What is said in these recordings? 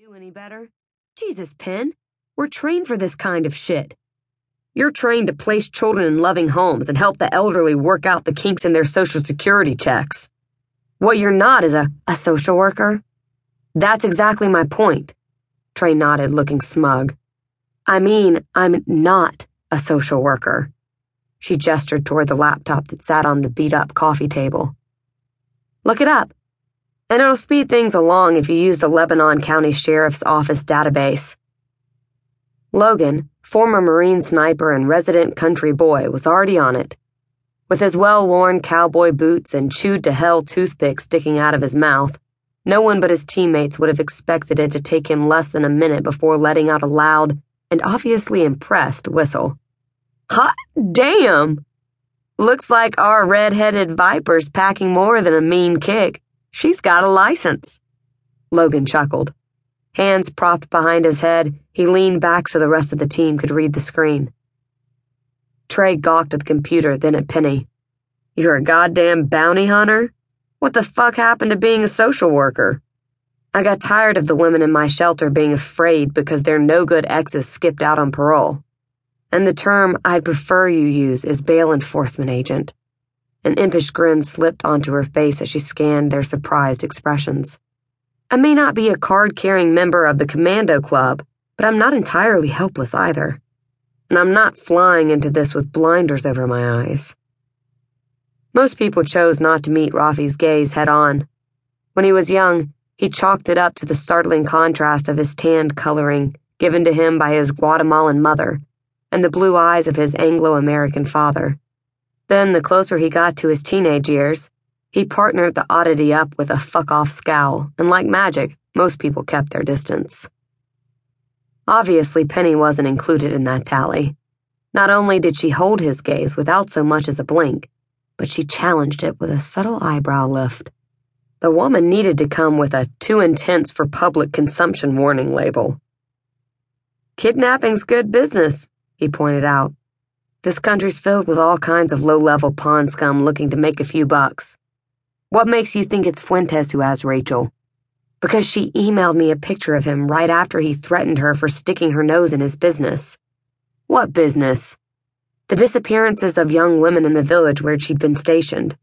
do any better? Jesus, Penn, we're trained for this kind of shit. You're trained to place children in loving homes and help the elderly work out the kinks in their social security checks. What you're not is a, a social worker. That's exactly my point. Trey nodded, looking smug. I mean, I'm not a social worker. She gestured toward the laptop that sat on the beat up coffee table. Look it up and it'll speed things along if you use the Lebanon County Sheriff's Office database. Logan, former Marine sniper and resident country boy, was already on it. With his well worn cowboy boots and chewed to hell toothpick sticking out of his mouth, no one but his teammates would have expected it to take him less than a minute before letting out a loud and obviously impressed whistle. Hot damn! Looks like our red headed viper's packing more than a mean kick. She's got a license. Logan chuckled. Hands propped behind his head, he leaned back so the rest of the team could read the screen. Trey gawked at the computer, then at Penny. You're a goddamn bounty hunter? What the fuck happened to being a social worker? I got tired of the women in my shelter being afraid because their no good exes skipped out on parole. And the term I'd prefer you use is bail enforcement agent. An impish grin slipped onto her face as she scanned their surprised expressions. I may not be a card carrying member of the Commando Club, but I'm not entirely helpless either. And I'm not flying into this with blinders over my eyes. Most people chose not to meet Rafe's gaze head on. When he was young, he chalked it up to the startling contrast of his tanned coloring, given to him by his Guatemalan mother, and the blue eyes of his Anglo American father. Then, the closer he got to his teenage years, he partnered the oddity up with a fuck off scowl, and like magic, most people kept their distance. Obviously, Penny wasn't included in that tally. Not only did she hold his gaze without so much as a blink, but she challenged it with a subtle eyebrow lift. The woman needed to come with a too intense for public consumption warning label. Kidnapping's good business, he pointed out. This country's filled with all kinds of low level pawn scum looking to make a few bucks. What makes you think it's Fuentes who has Rachel? Because she emailed me a picture of him right after he threatened her for sticking her nose in his business. What business? The disappearances of young women in the village where she'd been stationed.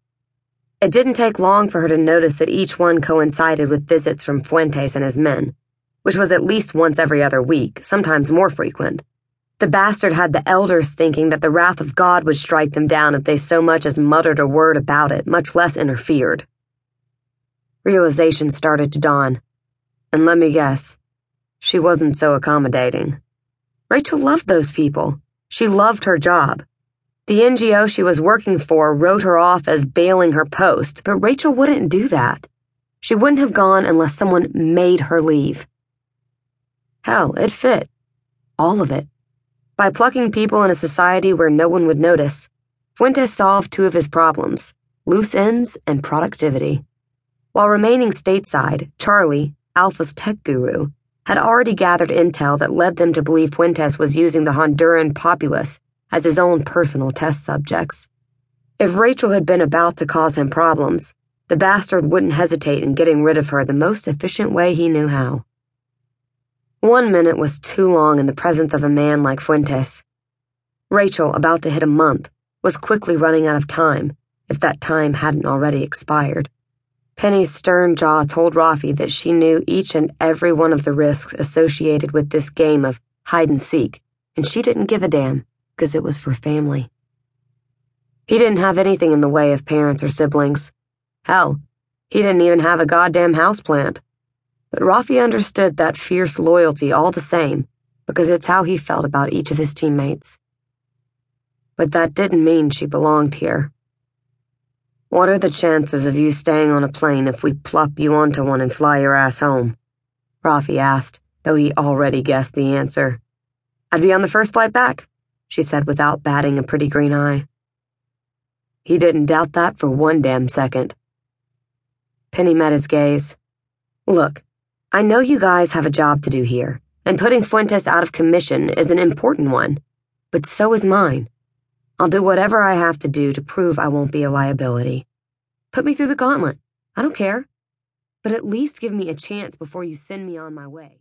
It didn't take long for her to notice that each one coincided with visits from Fuentes and his men, which was at least once every other week, sometimes more frequent. The bastard had the elders thinking that the wrath of God would strike them down if they so much as muttered a word about it, much less interfered. Realization started to dawn. And let me guess, she wasn't so accommodating. Rachel loved those people. She loved her job. The NGO she was working for wrote her off as bailing her post, but Rachel wouldn't do that. She wouldn't have gone unless someone made her leave. Hell, it fit. All of it. By plucking people in a society where no one would notice, Fuentes solved two of his problems loose ends and productivity. While remaining stateside, Charlie, Alpha's tech guru, had already gathered intel that led them to believe Fuentes was using the Honduran populace as his own personal test subjects. If Rachel had been about to cause him problems, the bastard wouldn't hesitate in getting rid of her the most efficient way he knew how. One minute was too long in the presence of a man like Fuentes. Rachel, about to hit a month, was quickly running out of time, if that time hadn't already expired. Penny's stern jaw told Rafe that she knew each and every one of the risks associated with this game of hide and seek, and she didn't give a damn, because it was for family. He didn't have anything in the way of parents or siblings. Hell, he didn't even have a goddamn houseplant. But Rafe understood that fierce loyalty all the same, because it's how he felt about each of his teammates. But that didn't mean she belonged here. What are the chances of you staying on a plane if we plop you onto one and fly your ass home? Rafe asked, though he already guessed the answer. I'd be on the first flight back, she said without batting a pretty green eye. He didn't doubt that for one damn second. Penny met his gaze. Look, I know you guys have a job to do here, and putting Fuentes out of commission is an important one, but so is mine. I'll do whatever I have to do to prove I won't be a liability. Put me through the gauntlet. I don't care. But at least give me a chance before you send me on my way.